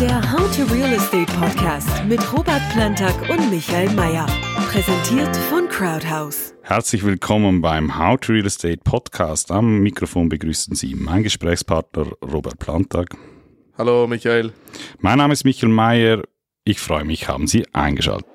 Der How to Real Estate Podcast mit Robert Plantag und Michael Mayer. Präsentiert von Crowdhouse. Herzlich willkommen beim How to Real Estate Podcast. Am Mikrofon begrüßen Sie mein Gesprächspartner Robert Plantag. Hallo Michael. Mein Name ist Michael Mayer. Ich freue mich, haben Sie eingeschaltet.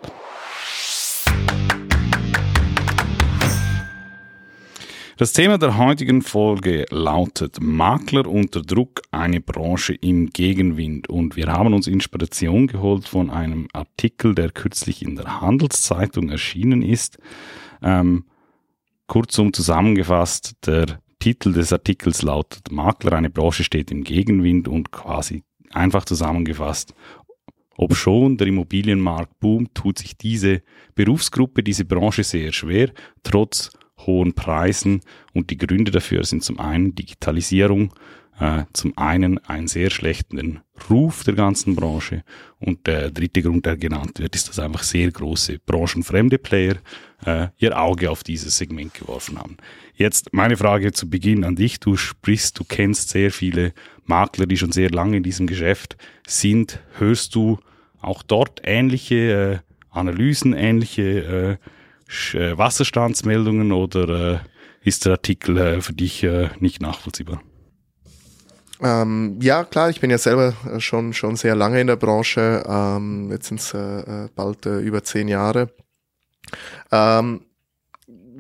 Das Thema der heutigen Folge lautet Makler unter Druck, eine Branche im Gegenwind. Und wir haben uns Inspiration geholt von einem Artikel, der kürzlich in der Handelszeitung erschienen ist. Ähm, kurzum zusammengefasst, der Titel des Artikels lautet Makler, eine Branche steht im Gegenwind und quasi einfach zusammengefasst, ob schon der Immobilienmarkt boomt, tut sich diese Berufsgruppe, diese Branche sehr schwer, trotz hohen Preisen. Und die Gründe dafür sind zum einen Digitalisierung, äh, zum einen einen sehr schlechten Ruf der ganzen Branche und der dritte Grund, der genannt wird, ist, dass einfach sehr große branchenfremde Player äh, ihr Auge auf dieses Segment geworfen haben. Jetzt meine Frage zu Beginn an dich. Du sprichst, du kennst sehr viele Makler, die schon sehr lange in diesem Geschäft sind. Hörst du auch dort ähnliche äh, Analysen, ähnliche äh, Wasserstandsmeldungen oder äh, ist der Artikel äh, für dich äh, nicht nachvollziehbar? Ähm, ja, klar, ich bin ja selber äh, schon, schon sehr lange in der Branche. Ähm, jetzt sind es äh, bald äh, über zehn Jahre. Ähm,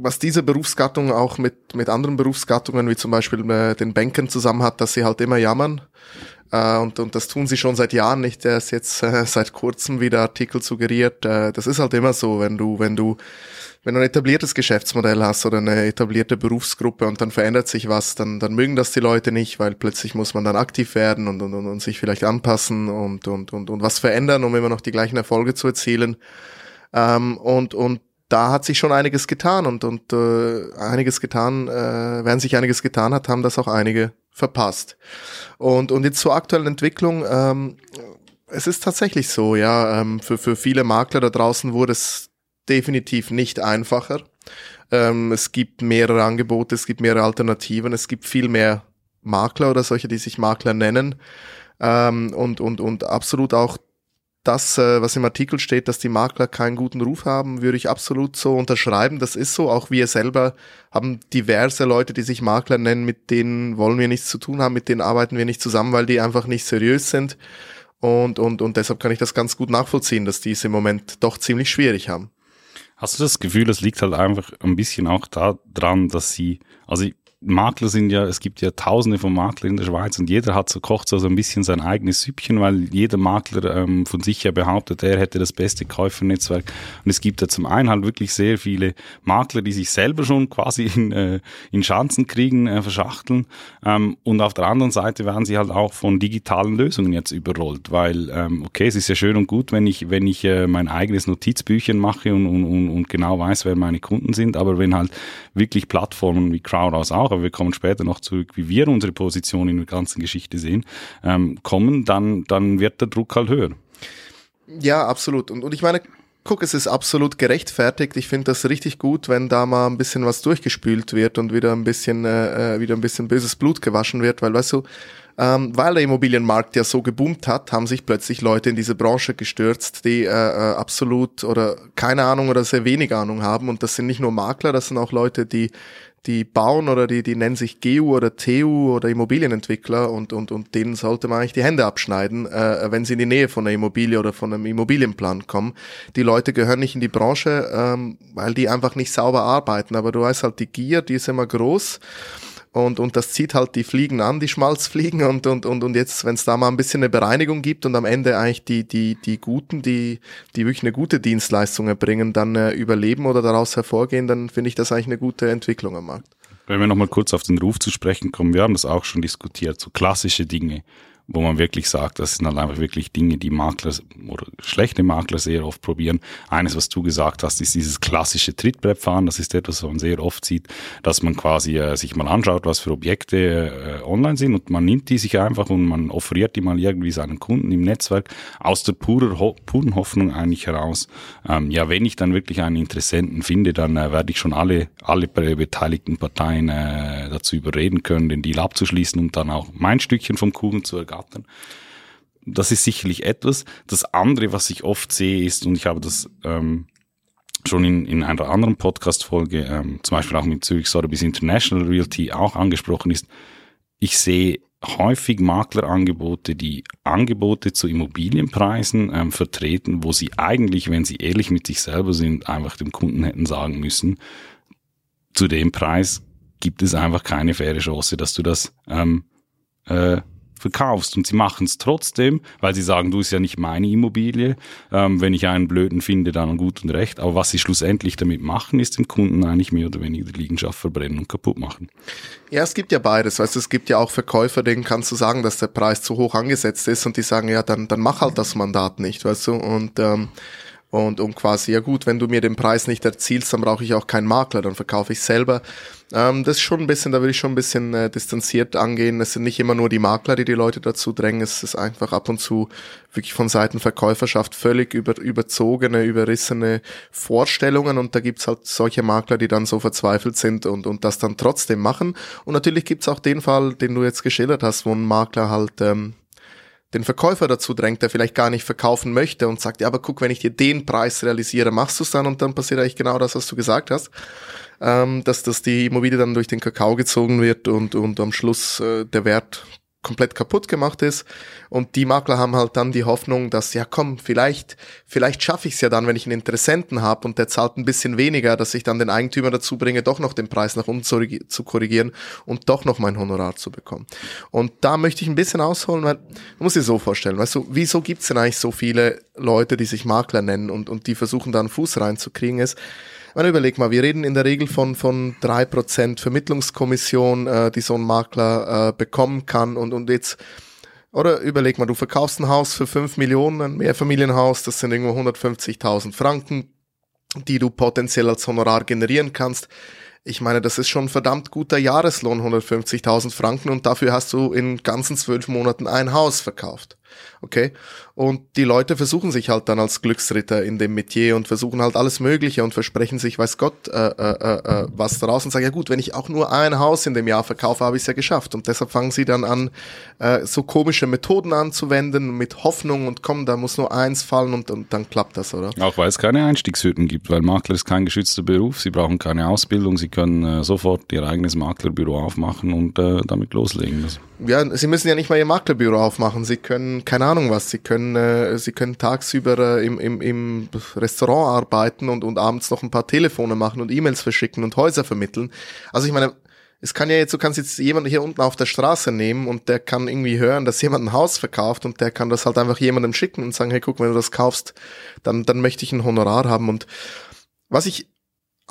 was diese Berufsgattung auch mit, mit anderen Berufsgattungen, wie zum Beispiel äh, den Banken zusammen hat, dass sie halt immer jammern. Äh, und, und das tun sie schon seit Jahren, nicht erst jetzt äh, seit kurzem, wie der Artikel suggeriert. Äh, das ist halt immer so, wenn du, wenn du wenn du ein etabliertes Geschäftsmodell hast oder eine etablierte Berufsgruppe und dann verändert sich was, dann, dann mögen das die Leute nicht, weil plötzlich muss man dann aktiv werden und, und, und, und sich vielleicht anpassen und, und, und, und was verändern, um immer noch die gleichen Erfolge zu erzielen. Ähm, und, und da hat sich schon einiges getan und, und äh, einiges getan, äh, während sich einiges getan hat, haben das auch einige verpasst. Und, und jetzt zur aktuellen Entwicklung, ähm, es ist tatsächlich so, ja, ähm, für, für viele Makler da draußen wurde es definitiv nicht einfacher. Ähm, es gibt mehrere Angebote, es gibt mehrere Alternativen, es gibt viel mehr Makler oder solche, die sich Makler nennen. Ähm, und, und, und absolut auch das, äh, was im Artikel steht, dass die Makler keinen guten Ruf haben, würde ich absolut so unterschreiben. Das ist so. Auch wir selber haben diverse Leute, die sich Makler nennen, mit denen wollen wir nichts zu tun haben, mit denen arbeiten wir nicht zusammen, weil die einfach nicht seriös sind. Und, und, und deshalb kann ich das ganz gut nachvollziehen, dass die es im Moment doch ziemlich schwierig haben. Hast du das Gefühl, es liegt halt einfach ein bisschen auch daran, dass sie, also Makler sind ja, es gibt ja tausende von Maklern in der Schweiz und jeder hat so kocht so ein bisschen sein eigenes Süppchen, weil jeder Makler ähm, von sich ja behauptet, er hätte das beste Käufernetzwerk. Und es gibt ja zum einen halt wirklich sehr viele Makler, die sich selber schon quasi in, äh, in Schanzen kriegen, äh, verschachteln. Ähm, und auf der anderen Seite werden sie halt auch von digitalen Lösungen jetzt überrollt, weil ähm, okay, es ist ja schön und gut, wenn ich wenn ich äh, mein eigenes Notizbüchchen mache und, und, und genau weiß, wer meine Kunden sind, aber wenn halt wirklich Plattformen wie Crowdhouse auch aber wir kommen später noch zurück, wie wir unsere Position in der ganzen Geschichte sehen, ähm, kommen, dann, dann wird der Druck halt höher. Ja, absolut. Und, und ich meine, guck, es ist absolut gerechtfertigt. Ich finde das richtig gut, wenn da mal ein bisschen was durchgespült wird und wieder ein bisschen, äh, äh wieder ein bisschen böses Blut gewaschen wird, weil weißt du, ähm, weil der Immobilienmarkt ja so geboomt hat, haben sich plötzlich Leute in diese Branche gestürzt, die äh, äh, absolut oder keine Ahnung oder sehr wenig Ahnung haben. Und das sind nicht nur Makler, das sind auch Leute, die die bauen oder die, die nennen sich GU oder TU oder Immobilienentwickler und, und, und denen sollte man eigentlich die Hände abschneiden, äh, wenn sie in die Nähe von einer Immobilie oder von einem Immobilienplan kommen. Die Leute gehören nicht in die Branche, ähm, weil die einfach nicht sauber arbeiten. Aber du weißt halt, die Gier, die ist immer groß und, und das zieht halt die Fliegen an, die Schmalzfliegen und, und, und, und jetzt, wenn es da mal ein bisschen eine Bereinigung gibt und am Ende eigentlich die, die, die Guten, die, die wirklich eine gute Dienstleistung erbringen, dann äh, überleben oder daraus hervorgehen, dann finde ich das eigentlich eine gute Entwicklung am Markt. Wenn wir nochmal kurz auf den Ruf zu sprechen kommen, wir haben das auch schon diskutiert, so klassische Dinge wo man wirklich sagt, das sind halt einfach wirklich Dinge, die Makler oder schlechte Makler sehr oft probieren. Eines, was du gesagt hast, ist dieses klassische Trittbrettfahren. Das ist etwas, was man sehr oft sieht, dass man quasi äh, sich mal anschaut, was für Objekte äh, online sind und man nimmt die sich einfach und man offeriert die mal irgendwie seinen Kunden im Netzwerk aus der purer, ho puren Hoffnung eigentlich heraus. Ähm, ja, wenn ich dann wirklich einen Interessenten finde, dann äh, werde ich schon alle, alle beteiligten Parteien äh, dazu überreden können, den Deal abzuschließen und dann auch mein Stückchen vom Kuchen zu ergattern. Das ist sicherlich etwas. Das andere, was ich oft sehe, ist, und ich habe das ähm, schon in, in einer anderen Podcast-Folge, ähm, zum Beispiel auch mit Zürich Sotheby's International Realty auch angesprochen ist, ich sehe häufig Maklerangebote, die Angebote zu Immobilienpreisen ähm, vertreten, wo sie eigentlich, wenn sie ehrlich mit sich selber sind, einfach dem Kunden hätten sagen müssen, zu dem Preis gibt es einfach keine faire Chance, dass du das ähm, äh, verkaufst. Und sie machen es trotzdem, weil sie sagen, du ist ja nicht meine Immobilie. Ähm, wenn ich einen Blöden finde, dann gut und recht. Aber was sie schlussendlich damit machen, ist den Kunden eigentlich mehr oder weniger die Liegenschaft verbrennen und kaputt machen. Ja, es gibt ja beides. Weißt es gibt ja auch Verkäufer, denen kannst du sagen, dass der Preis zu hoch angesetzt ist und die sagen, ja, dann, dann mach halt das Mandat nicht, weißt du. Und ähm, und um quasi, ja gut, wenn du mir den Preis nicht erzielst, dann brauche ich auch keinen Makler, dann verkaufe ich selber. Ähm, das ist schon ein bisschen, da würde ich schon ein bisschen äh, distanziert angehen. Es sind nicht immer nur die Makler, die die Leute dazu drängen. Es ist einfach ab und zu wirklich von Seiten Verkäuferschaft völlig über, überzogene, überrissene Vorstellungen. Und da gibt's halt solche Makler, die dann so verzweifelt sind und, und das dann trotzdem machen. Und natürlich gibt's auch den Fall, den du jetzt geschildert hast, wo ein Makler halt ähm, den Verkäufer dazu drängt, der vielleicht gar nicht verkaufen möchte und sagt, ja, aber guck, wenn ich dir den Preis realisiere, machst du es dann und dann passiert eigentlich genau das, was du gesagt hast, ähm, dass, dass die Immobilie dann durch den Kakao gezogen wird und, und am Schluss äh, der Wert komplett kaputt gemacht ist. Und die Makler haben halt dann die Hoffnung, dass, ja komm, vielleicht, vielleicht schaffe ich es ja dann, wenn ich einen Interessenten habe und der zahlt ein bisschen weniger, dass ich dann den Eigentümer dazu bringe, doch noch den Preis nach unten zu, zu korrigieren und doch noch mein Honorar zu bekommen. Und da möchte ich ein bisschen ausholen, weil, du musst dir so vorstellen, weißt du, wieso gibt's denn eigentlich so viele Leute, die sich Makler nennen und, und die versuchen da einen Fuß reinzukriegen ist, man überleg mal, wir reden in der Regel von, von drei Prozent Vermittlungskommission, äh, die so ein Makler äh, bekommen kann und, und jetzt, oder überleg mal, du verkaufst ein Haus für fünf Millionen, ein Mehrfamilienhaus, das sind irgendwo 150.000 Franken, die du potenziell als Honorar generieren kannst. Ich meine, das ist schon ein verdammt guter Jahreslohn, 150.000 Franken und dafür hast du in ganzen zwölf Monaten ein Haus verkauft. Okay? Und die Leute versuchen sich halt dann als Glücksritter in dem Metier und versuchen halt alles Mögliche und versprechen sich, weiß Gott, äh, äh, äh, was daraus und sagen, ja gut, wenn ich auch nur ein Haus in dem Jahr verkaufe, habe ich es ja geschafft. Und deshalb fangen sie dann an, äh, so komische Methoden anzuwenden mit Hoffnung und komm, da muss nur eins fallen und, und dann klappt das, oder? Auch weil es keine Einstiegshürden gibt, weil Makler ist kein geschützter Beruf, sie brauchen keine Ausbildung, sie können äh, sofort ihr eigenes Maklerbüro aufmachen und äh, damit loslegen. Das ja, sie müssen ja nicht mal ihr Maklerbüro aufmachen. Sie können, keine Ahnung was, sie können, äh, sie können tagsüber äh, im, im, im Restaurant arbeiten und, und abends noch ein paar Telefone machen und E-Mails verschicken und Häuser vermitteln. Also ich meine, es kann ja jetzt, du kannst jetzt jemanden hier unten auf der Straße nehmen und der kann irgendwie hören, dass jemand ein Haus verkauft und der kann das halt einfach jemandem schicken und sagen, hey, guck, wenn du das kaufst, dann, dann möchte ich ein Honorar haben. Und was ich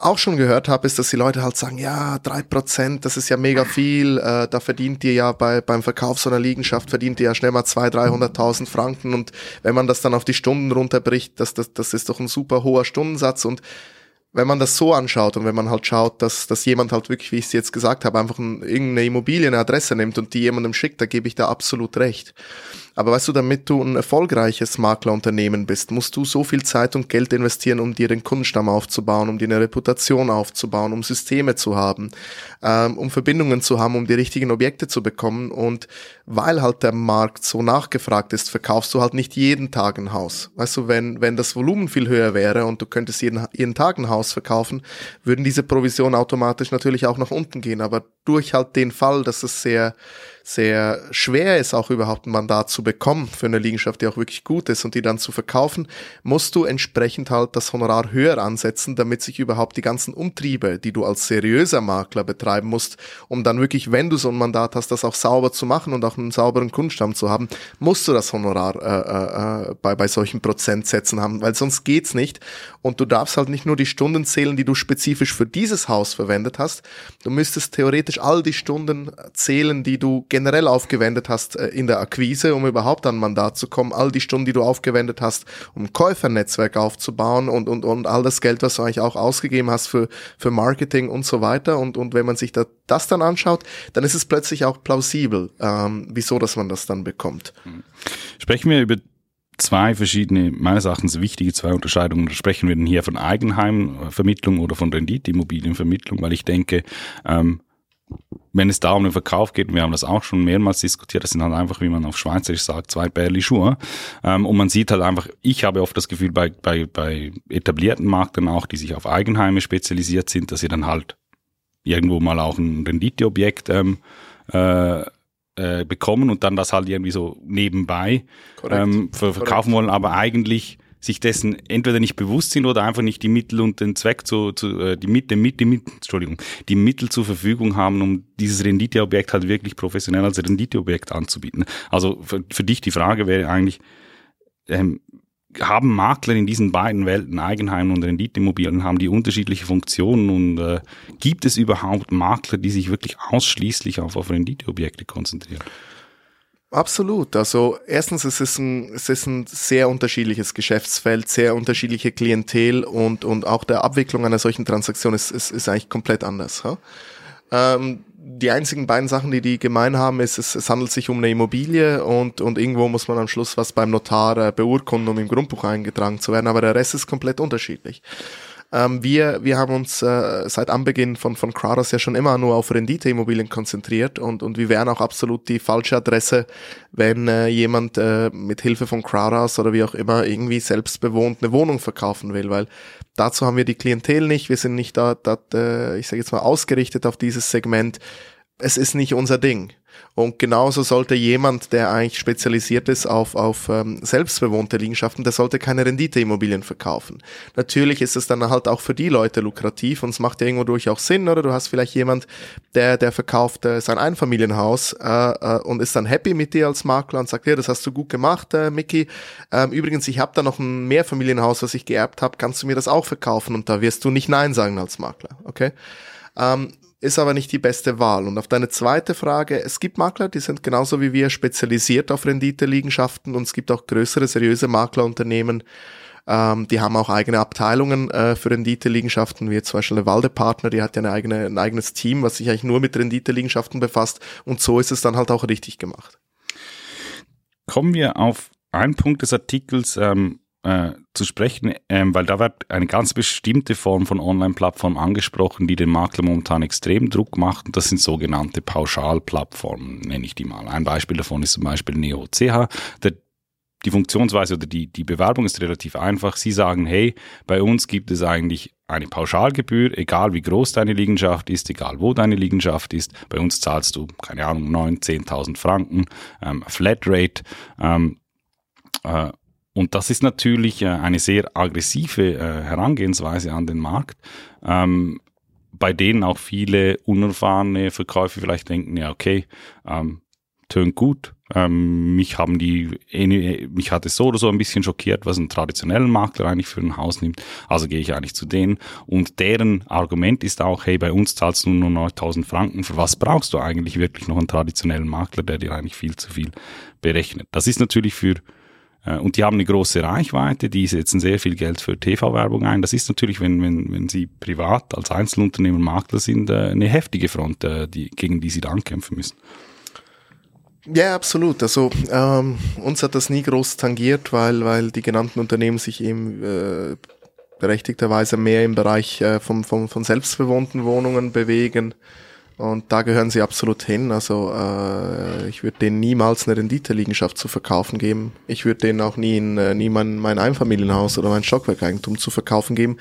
auch schon gehört habe, ist, dass die Leute halt sagen, ja, drei Prozent, das ist ja mega viel, äh, da verdient ihr ja bei, beim Verkauf so einer Liegenschaft, verdient ihr ja schnell mal zwei, dreihunderttausend Franken und wenn man das dann auf die Stunden runterbricht, das, das, das ist doch ein super hoher Stundensatz und wenn man das so anschaut und wenn man halt schaut, dass, dass jemand halt wirklich, wie ich es jetzt gesagt habe, einfach ein, irgendeine Immobilie, eine Adresse nimmt und die jemandem schickt, da gebe ich da absolut recht. Aber weißt du, damit du ein erfolgreiches Maklerunternehmen bist, musst du so viel Zeit und Geld investieren, um dir den Kundenstamm aufzubauen, um dir eine Reputation aufzubauen, um Systeme zu haben, ähm, um Verbindungen zu haben, um die richtigen Objekte zu bekommen. Und weil halt der Markt so nachgefragt ist, verkaufst du halt nicht jeden Tag ein Haus. Weißt du, wenn, wenn das Volumen viel höher wäre und du könntest jeden, jeden Tag ein Haus verkaufen, würden diese Provisionen automatisch natürlich auch nach unten gehen. Aber durch halt den Fall, dass es sehr sehr schwer ist, auch überhaupt ein Mandat zu bekommen für eine Liegenschaft, die auch wirklich gut ist und die dann zu verkaufen, musst du entsprechend halt das Honorar höher ansetzen, damit sich überhaupt die ganzen Umtriebe, die du als seriöser Makler betreiben musst, um dann wirklich, wenn du so ein Mandat hast, das auch sauber zu machen und auch einen sauberen Kundenstamm zu haben, musst du das Honorar äh, äh, bei, bei solchen Prozentsätzen haben, weil sonst geht's nicht. Und du darfst halt nicht nur die Stunden zählen, die du spezifisch für dieses Haus verwendet hast, du müsstest theoretisch all die Stunden zählen, die du generell aufgewendet hast äh, in der Akquise, um überhaupt an Mandat zu kommen, all die Stunden, die du aufgewendet hast, um Käufernetzwerk aufzubauen und, und, und all das Geld, was du eigentlich auch ausgegeben hast für, für Marketing und so weiter. Und, und wenn man sich da, das dann anschaut, dann ist es plötzlich auch plausibel, ähm, wieso, dass man das dann bekommt. Sprechen wir über zwei verschiedene, meines Erachtens wichtige zwei Unterscheidungen. Sprechen wir denn hier von Eigenheimvermittlung oder von Renditeimmobilienvermittlung, weil ich denke, ähm, wenn es da um den Verkauf geht, wir haben das auch schon mehrmals diskutiert, das sind halt einfach, wie man auf Schweizerisch sagt, zwei Bärli Schuhe. Ähm, und man sieht halt einfach, ich habe oft das Gefühl bei, bei, bei etablierten Marktern auch, die sich auf Eigenheime spezialisiert sind, dass sie dann halt irgendwo mal auch ein Renditeobjekt ähm, äh, äh, bekommen und dann das halt irgendwie so nebenbei ähm, verkaufen Korrekt. wollen, aber eigentlich sich dessen entweder nicht bewusst sind oder einfach nicht die Mittel und den Zweck zu, zu äh, die Mittel, mit, die, mit, Entschuldigung, die Mittel zur Verfügung haben, um dieses Renditeobjekt halt wirklich professionell als Renditeobjekt anzubieten. Also für, für dich die Frage wäre eigentlich, ähm, haben Makler in diesen beiden Welten, Eigenheim und Renditeimmobilien, haben die unterschiedliche Funktionen und äh, gibt es überhaupt Makler, die sich wirklich ausschließlich auf, auf Renditeobjekte konzentrieren? Absolut. Also erstens es ist ein, es ist ein sehr unterschiedliches Geschäftsfeld, sehr unterschiedliche Klientel und, und auch der Abwicklung einer solchen Transaktion ist, ist, ist eigentlich komplett anders. Ja? Ähm, die einzigen beiden Sachen, die die gemein haben, ist, es, es handelt sich um eine Immobilie und, und irgendwo muss man am Schluss was beim Notar äh, beurkunden, um im Grundbuch eingetragen zu werden, aber der Rest ist komplett unterschiedlich. Ähm, wir, wir haben uns äh, seit Anbeginn von, von Crowders ja schon immer nur auf Renditeimmobilien konzentriert und, und wir wären auch absolut die falsche Adresse, wenn äh, jemand äh, mit Hilfe von Crowders oder wie auch immer irgendwie selbstbewohnt eine Wohnung verkaufen will, weil dazu haben wir die Klientel nicht, wir sind nicht da, da äh, ich sage jetzt mal, ausgerichtet auf dieses Segment. Es ist nicht unser Ding. Und genauso sollte jemand, der eigentlich spezialisiert ist auf, auf ähm, selbstbewohnte Liegenschaften, der sollte keine Renditeimmobilien verkaufen. Natürlich ist es dann halt auch für die Leute lukrativ und es macht ja irgendwo durch auch Sinn, oder? Du hast vielleicht jemand, der, der verkauft äh, sein Einfamilienhaus äh, äh, und ist dann happy mit dir als Makler und sagt, ja, das hast du gut gemacht, äh, Mickey. Ähm, übrigens, ich habe da noch ein Mehrfamilienhaus, was ich geerbt habe, kannst du mir das auch verkaufen? Und da wirst du nicht Nein sagen als Makler, okay? Ähm, ist aber nicht die beste Wahl. Und auf deine zweite Frage, es gibt Makler, die sind genauso wie wir spezialisiert auf Renditeliegenschaften und es gibt auch größere, seriöse Maklerunternehmen, ähm, die haben auch eigene Abteilungen äh, für Renditeliegenschaften, wie zum Beispiel der Waldepartner, die hat ja eine eigene, ein eigenes Team, was sich eigentlich nur mit Renditeliegenschaften befasst und so ist es dann halt auch richtig gemacht. Kommen wir auf einen Punkt des Artikels, ähm, äh, zu sprechen, ähm, weil da wird eine ganz bestimmte Form von Online-Plattform angesprochen, die den Makler momentan extrem Druck macht. Und das sind sogenannte Pauschalplattformen, nenne ich die mal. Ein Beispiel davon ist zum Beispiel NeoCH. Der, die Funktionsweise oder die, die Bewerbung ist relativ einfach. Sie sagen, hey, bei uns gibt es eigentlich eine Pauschalgebühr, egal wie groß deine Liegenschaft ist, egal wo deine Liegenschaft ist. Bei uns zahlst du, keine Ahnung, 9.000, 10.000 Franken, ähm, Flatrate. Ähm, äh, und das ist natürlich äh, eine sehr aggressive äh, Herangehensweise an den Markt, ähm, bei denen auch viele unerfahrene Verkäufer vielleicht denken, ja, okay, ähm, tönt gut. Ähm, mich haben die, mich hat es so oder so ein bisschen schockiert, was ein traditionellen Makler eigentlich für ein Haus nimmt. Also gehe ich eigentlich zu denen. Und deren Argument ist auch, hey, bei uns zahlst du nur 9000 Franken. Für was brauchst du eigentlich wirklich noch einen traditionellen Makler, der dir eigentlich viel zu viel berechnet? Das ist natürlich für und die haben eine große Reichweite, die setzen sehr viel Geld für TV-Werbung ein. Das ist natürlich, wenn, wenn, wenn sie privat als Einzelunternehmer Makler sind, äh, eine heftige Front, äh, die, gegen die sie da ankämpfen müssen. Ja, absolut. Also ähm, uns hat das nie groß tangiert, weil, weil die genannten Unternehmen sich eben äh, berechtigterweise mehr im Bereich äh, von, von, von selbstbewohnten Wohnungen bewegen. Und da gehören sie absolut hin. Also äh, ich würde denen niemals eine Renditeliegenschaft zu verkaufen geben. Ich würde denen auch nie, in, äh, nie mein, mein Einfamilienhaus oder mein Stockwerkeigentum zu verkaufen geben.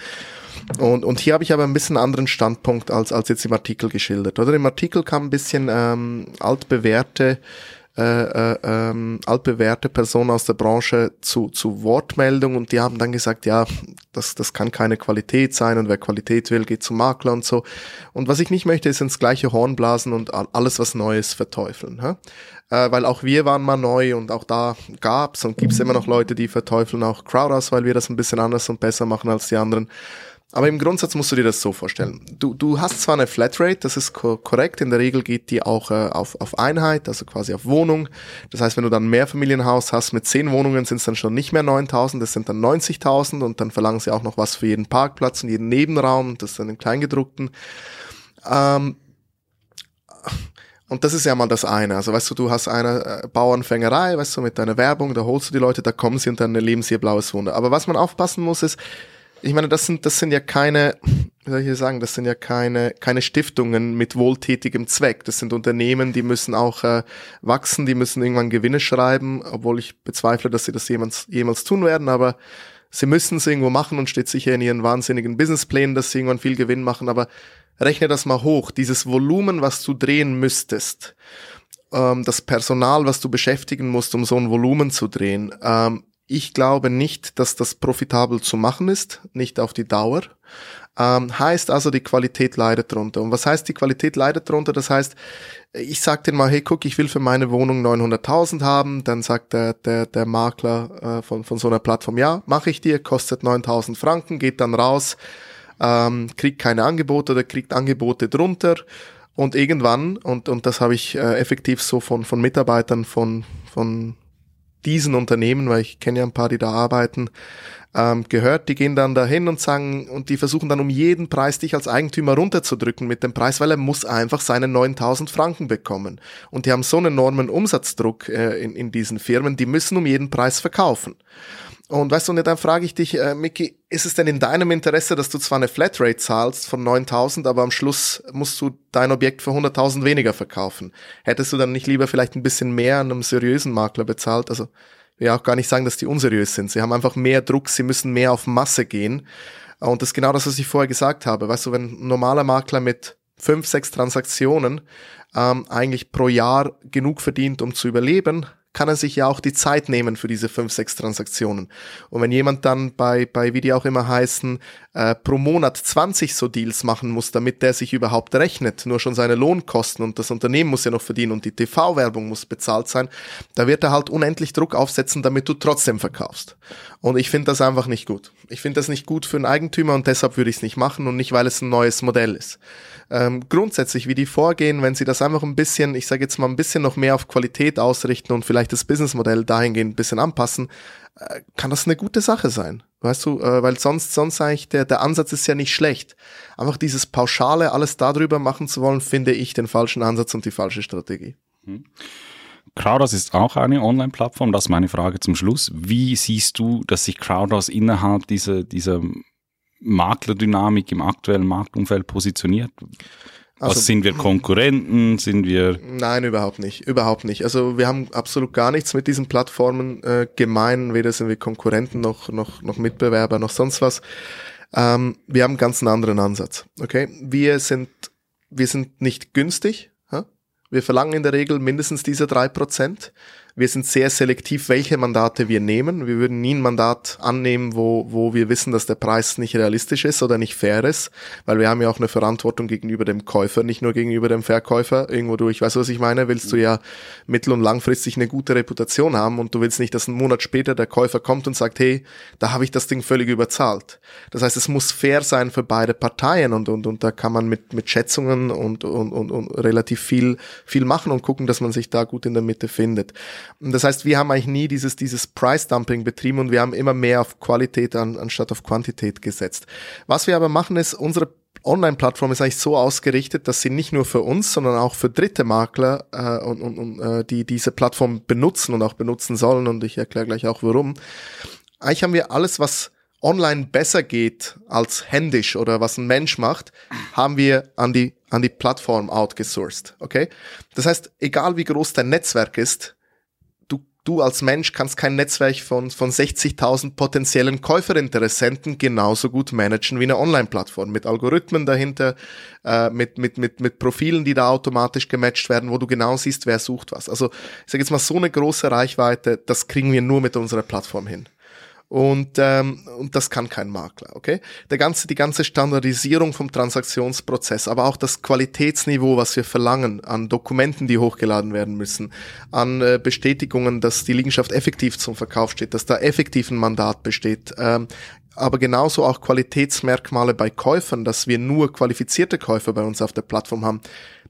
Und, und hier habe ich aber ein bisschen anderen Standpunkt als, als jetzt im Artikel geschildert. Oder im Artikel kam ein bisschen ähm, altbewährte äh, äh, ähm, altbewährte Personen aus der Branche zu, zu Wortmeldung und die haben dann gesagt, ja, das, das kann keine Qualität sein und wer Qualität will, geht zum Makler und so. Und was ich nicht möchte, ist ins gleiche Horn blasen und alles, was Neues verteufeln. Hä? Äh, weil auch wir waren mal neu und auch da gab's und gibt's immer noch Leute, die verteufeln auch Crowdhouse, weil wir das ein bisschen anders und besser machen als die anderen. Aber im Grundsatz musst du dir das so vorstellen. Du, du hast zwar eine Flatrate, das ist ko korrekt, in der Regel geht die auch äh, auf, auf Einheit, also quasi auf Wohnung. Das heißt, wenn du dann ein Mehrfamilienhaus hast mit zehn Wohnungen, sind es dann schon nicht mehr 9000, das sind dann 90.000 und dann verlangen sie auch noch was für jeden Parkplatz und jeden Nebenraum, das ist dann im Kleingedruckten. Ähm, und das ist ja mal das eine. Also weißt du, du hast eine äh, Bauernfängerei, weißt du, mit deiner Werbung, da holst du die Leute, da kommen sie und dann erleben sie ihr blaues Wunder. Aber was man aufpassen muss, ist, ich meine, das sind, das sind ja keine, wie soll ich sagen, das sind ja keine, keine Stiftungen mit wohltätigem Zweck. Das sind Unternehmen, die müssen auch äh, wachsen, die müssen irgendwann Gewinne schreiben, obwohl ich bezweifle, dass sie das jemals, jemals tun werden, aber sie müssen es irgendwo machen und steht sicher in ihren wahnsinnigen Businessplänen, dass sie irgendwann viel Gewinn machen, aber rechne das mal hoch. Dieses Volumen, was du drehen müsstest, ähm, das Personal, was du beschäftigen musst, um so ein Volumen zu drehen, ähm, ich glaube nicht, dass das profitabel zu machen ist, nicht auf die Dauer. Ähm, heißt also, die Qualität leidet drunter. Und was heißt, die Qualität leidet drunter? Das heißt, ich sag den mal, hey, guck, ich will für meine Wohnung 900.000 haben. Dann sagt der, der, der Makler äh, von, von so einer Plattform, ja, mache ich dir, kostet 9.000 Franken, geht dann raus, ähm, kriegt keine Angebote oder kriegt Angebote drunter. Und irgendwann, und, und das habe ich äh, effektiv so von, von Mitarbeitern von, von diesen Unternehmen, weil ich kenne ja ein paar, die da arbeiten, ähm, gehört, die gehen dann dahin und sagen, und die versuchen dann um jeden Preis dich als Eigentümer runterzudrücken mit dem Preis, weil er muss einfach seine 9000 Franken bekommen. Und die haben so einen enormen Umsatzdruck äh, in, in diesen Firmen, die müssen um jeden Preis verkaufen. Und weißt du, und dann frage ich dich, äh, Micky, ist es denn in deinem Interesse, dass du zwar eine Flatrate zahlst von 9000, aber am Schluss musst du dein Objekt für 100.000 weniger verkaufen? Hättest du dann nicht lieber vielleicht ein bisschen mehr an einem seriösen Makler bezahlt? Also, will auch gar nicht sagen, dass die unseriös sind. Sie haben einfach mehr Druck, sie müssen mehr auf Masse gehen. Und das ist genau das, was ich vorher gesagt habe. Weißt du, wenn ein normaler Makler mit fünf, sechs Transaktionen ähm, eigentlich pro Jahr genug verdient, um zu überleben, kann er sich ja auch die Zeit nehmen für diese fünf, sechs Transaktionen. Und wenn jemand dann bei, bei wie die auch immer heißen, äh, pro Monat 20 so Deals machen muss, damit der sich überhaupt rechnet, nur schon seine Lohnkosten und das Unternehmen muss ja noch verdienen und die TV-Werbung muss bezahlt sein, da wird er halt unendlich Druck aufsetzen, damit du trotzdem verkaufst. Und ich finde das einfach nicht gut. Ich finde das nicht gut für einen Eigentümer und deshalb würde ich es nicht machen und nicht, weil es ein neues Modell ist ähm, grundsätzlich, wie die vorgehen, wenn sie das einfach ein bisschen, ich sage jetzt mal ein bisschen noch mehr auf Qualität ausrichten und vielleicht das Businessmodell dahingehend ein bisschen anpassen, äh, kann das eine gute Sache sein. Weißt du, äh, weil sonst, sonst eigentlich der, der Ansatz ist ja nicht schlecht. Einfach dieses Pauschale, alles darüber machen zu wollen, finde ich den falschen Ansatz und die falsche Strategie. Mhm. Ist auch eine Online-Plattform. Das ist meine Frage zum Schluss. Wie siehst du, dass sich Crowdhouse innerhalb dieser, dieser Maklerdynamik im aktuellen Marktumfeld positioniert? Also, Was sind wir Konkurrenten? Sind wir? Nein, überhaupt nicht, überhaupt nicht. Also wir haben absolut gar nichts mit diesen Plattformen äh, gemein. Weder sind wir Konkurrenten noch noch noch Mitbewerber noch sonst was. Ähm, wir haben ganz einen anderen Ansatz. Okay, wir sind wir sind nicht günstig. Ha? Wir verlangen in der Regel mindestens diese drei Prozent. Wir sind sehr selektiv, welche Mandate wir nehmen. Wir würden nie ein Mandat annehmen, wo, wo wir wissen, dass der Preis nicht realistisch ist oder nicht fair ist, weil wir haben ja auch eine Verantwortung gegenüber dem Käufer, nicht nur gegenüber dem Verkäufer. Irgendwo durch, weißt du, was ich meine? Willst du ja mittel- und langfristig eine gute Reputation haben und du willst nicht, dass ein Monat später der Käufer kommt und sagt, hey, da habe ich das Ding völlig überzahlt. Das heißt, es muss fair sein für beide Parteien und, und, und da kann man mit, mit Schätzungen und, und, und, und relativ viel, viel machen und gucken, dass man sich da gut in der Mitte findet. Das heißt, wir haben eigentlich nie dieses, dieses Price-Dumping betrieben und wir haben immer mehr auf Qualität an, anstatt auf Quantität gesetzt. Was wir aber machen ist, unsere Online-Plattform ist eigentlich so ausgerichtet, dass sie nicht nur für uns, sondern auch für dritte Makler äh, und, und, und äh, die diese Plattform benutzen und auch benutzen sollen und ich erkläre gleich auch warum. Eigentlich haben wir alles, was online besser geht als händisch oder was ein Mensch macht, haben wir an die, an die Plattform outgesourced. Okay? Das heißt, egal wie groß dein Netzwerk ist, du als Mensch kannst kein Netzwerk von, von 60.000 potenziellen Käuferinteressenten genauso gut managen wie eine Online-Plattform mit Algorithmen dahinter, äh, mit, mit, mit, mit Profilen, die da automatisch gematcht werden, wo du genau siehst, wer sucht was. Also ich sage jetzt mal, so eine große Reichweite, das kriegen wir nur mit unserer Plattform hin. Und, ähm, und das kann kein Makler, okay? Der ganze, die ganze Standardisierung vom Transaktionsprozess, aber auch das Qualitätsniveau, was wir verlangen an Dokumenten, die hochgeladen werden müssen, an äh, Bestätigungen, dass die Liegenschaft effektiv zum Verkauf steht, dass da effektiv ein Mandat besteht, ähm, aber genauso auch Qualitätsmerkmale bei Käufern, dass wir nur qualifizierte Käufer bei uns auf der Plattform haben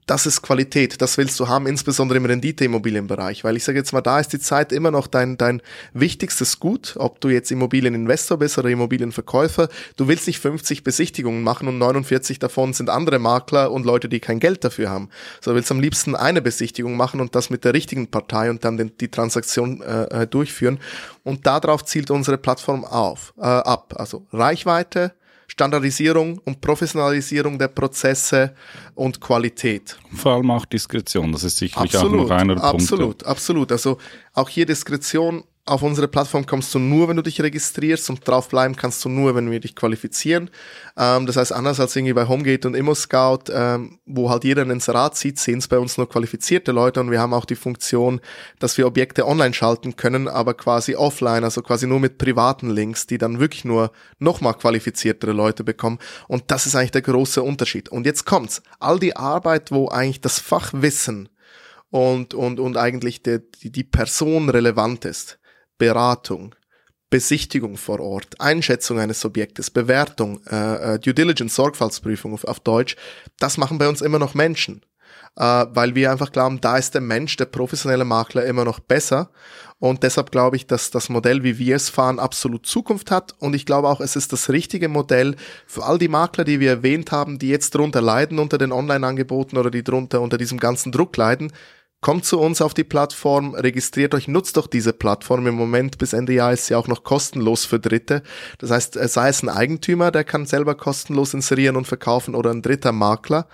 das ist Qualität, das willst du haben, insbesondere im Renditeimmobilienbereich, weil ich sage jetzt mal, da ist die Zeit immer noch dein, dein wichtigstes Gut, ob du jetzt Immobilieninvestor bist oder Immobilienverkäufer. Du willst nicht 50 Besichtigungen machen und 49 davon sind andere Makler und Leute, die kein Geld dafür haben. So willst am liebsten eine Besichtigung machen und das mit der richtigen Partei und dann den, die Transaktion äh, äh durchführen. Und darauf zielt unsere Plattform auf, äh, ab. Also Reichweite, Standardisierung und Professionalisierung der Prozesse und Qualität. Vor allem auch Diskretion, das ist sicherlich absolut, auch noch einer der Punkte. Absolut, absolut. Also auch hier Diskretion auf unsere Plattform kommst du nur, wenn du dich registrierst und draufbleiben kannst du nur, wenn wir dich qualifizieren. Ähm, das heißt, anders als irgendwie bei Homegate und ImmoScout, ähm, wo halt jeder ein Inserat sieht, sehen es bei uns nur qualifizierte Leute und wir haben auch die Funktion, dass wir Objekte online schalten können, aber quasi offline, also quasi nur mit privaten Links, die dann wirklich nur nochmal qualifiziertere Leute bekommen. Und das ist eigentlich der große Unterschied. Und jetzt kommt's. All die Arbeit, wo eigentlich das Fachwissen und, und, und eigentlich die, die Person relevant ist Beratung, Besichtigung vor Ort, Einschätzung eines Objektes, Bewertung, äh, äh, Due Diligence, Sorgfaltsprüfung auf, auf Deutsch, das machen bei uns immer noch Menschen. Äh, weil wir einfach glauben, da ist der Mensch, der professionelle Makler immer noch besser. Und deshalb glaube ich, dass das Modell, wie wir es fahren, absolut Zukunft hat. Und ich glaube auch, es ist das richtige Modell für all die Makler, die wir erwähnt haben, die jetzt drunter leiden unter den Online-Angeboten oder die drunter unter diesem ganzen Druck leiden. Kommt zu uns auf die Plattform, registriert euch, nutzt doch diese Plattform. Im Moment bis Ende Jahr ist sie auch noch kostenlos für Dritte. Das heißt, äh, sei es ein Eigentümer, der kann selber kostenlos inserieren und verkaufen oder ein dritter Makler.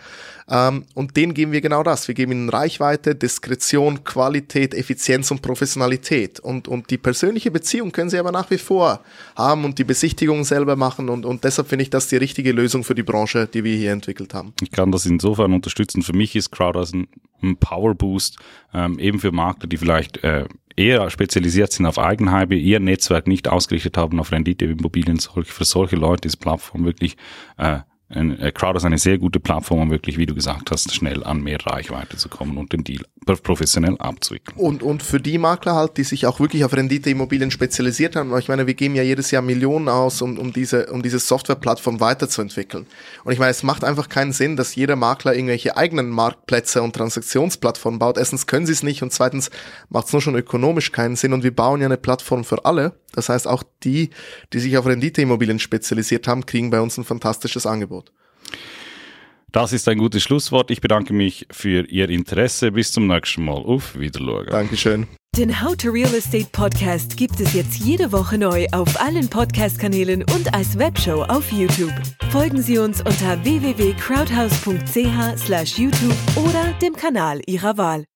Ähm, und denen geben wir genau das. Wir geben ihnen Reichweite, Diskretion, Qualität, Effizienz und Professionalität. Und, und die persönliche Beziehung können sie aber nach wie vor haben und die Besichtigung selber machen. Und, und deshalb finde ich das die richtige Lösung für die Branche, die wir hier entwickelt haben. Ich kann das insofern unterstützen. Für mich ist Crowdhouse ein, ein Power Boost, ähm, eben für Makler, die vielleicht äh, eher spezialisiert sind auf Eigenheime, ihr Netzwerk nicht ausgerichtet haben auf Renditeimmobilien. Für solche Leute ist Plattform wirklich äh, Crowd ist eine sehr gute Plattform, um wirklich, wie du gesagt hast, schnell an mehr Reichweite zu kommen und den Deal professionell abzuwickeln. Und, und für die Makler halt, die sich auch wirklich auf Renditeimmobilien spezialisiert haben, ich meine, wir geben ja jedes Jahr Millionen aus, um, um diese, um diese Softwareplattform weiterzuentwickeln. Und ich meine, es macht einfach keinen Sinn, dass jeder Makler irgendwelche eigenen Marktplätze und Transaktionsplattformen baut. Erstens können sie es nicht und zweitens macht es nur schon ökonomisch keinen Sinn. Und wir bauen ja eine Plattform für alle. Das heißt, auch die, die sich auf Renditeimmobilien spezialisiert haben, kriegen bei uns ein fantastisches Angebot. Das ist ein gutes Schlusswort. Ich bedanke mich für Ihr Interesse. Bis zum nächsten Mal. Auf Wiedersehen. Dankeschön. Den How to Real Estate Podcast gibt es jetzt jede Woche neu auf allen Podcast-Kanälen und als Webshow auf YouTube. Folgen Sie uns unter www.crowdhouse.ch/youtube oder dem Kanal Ihrer Wahl.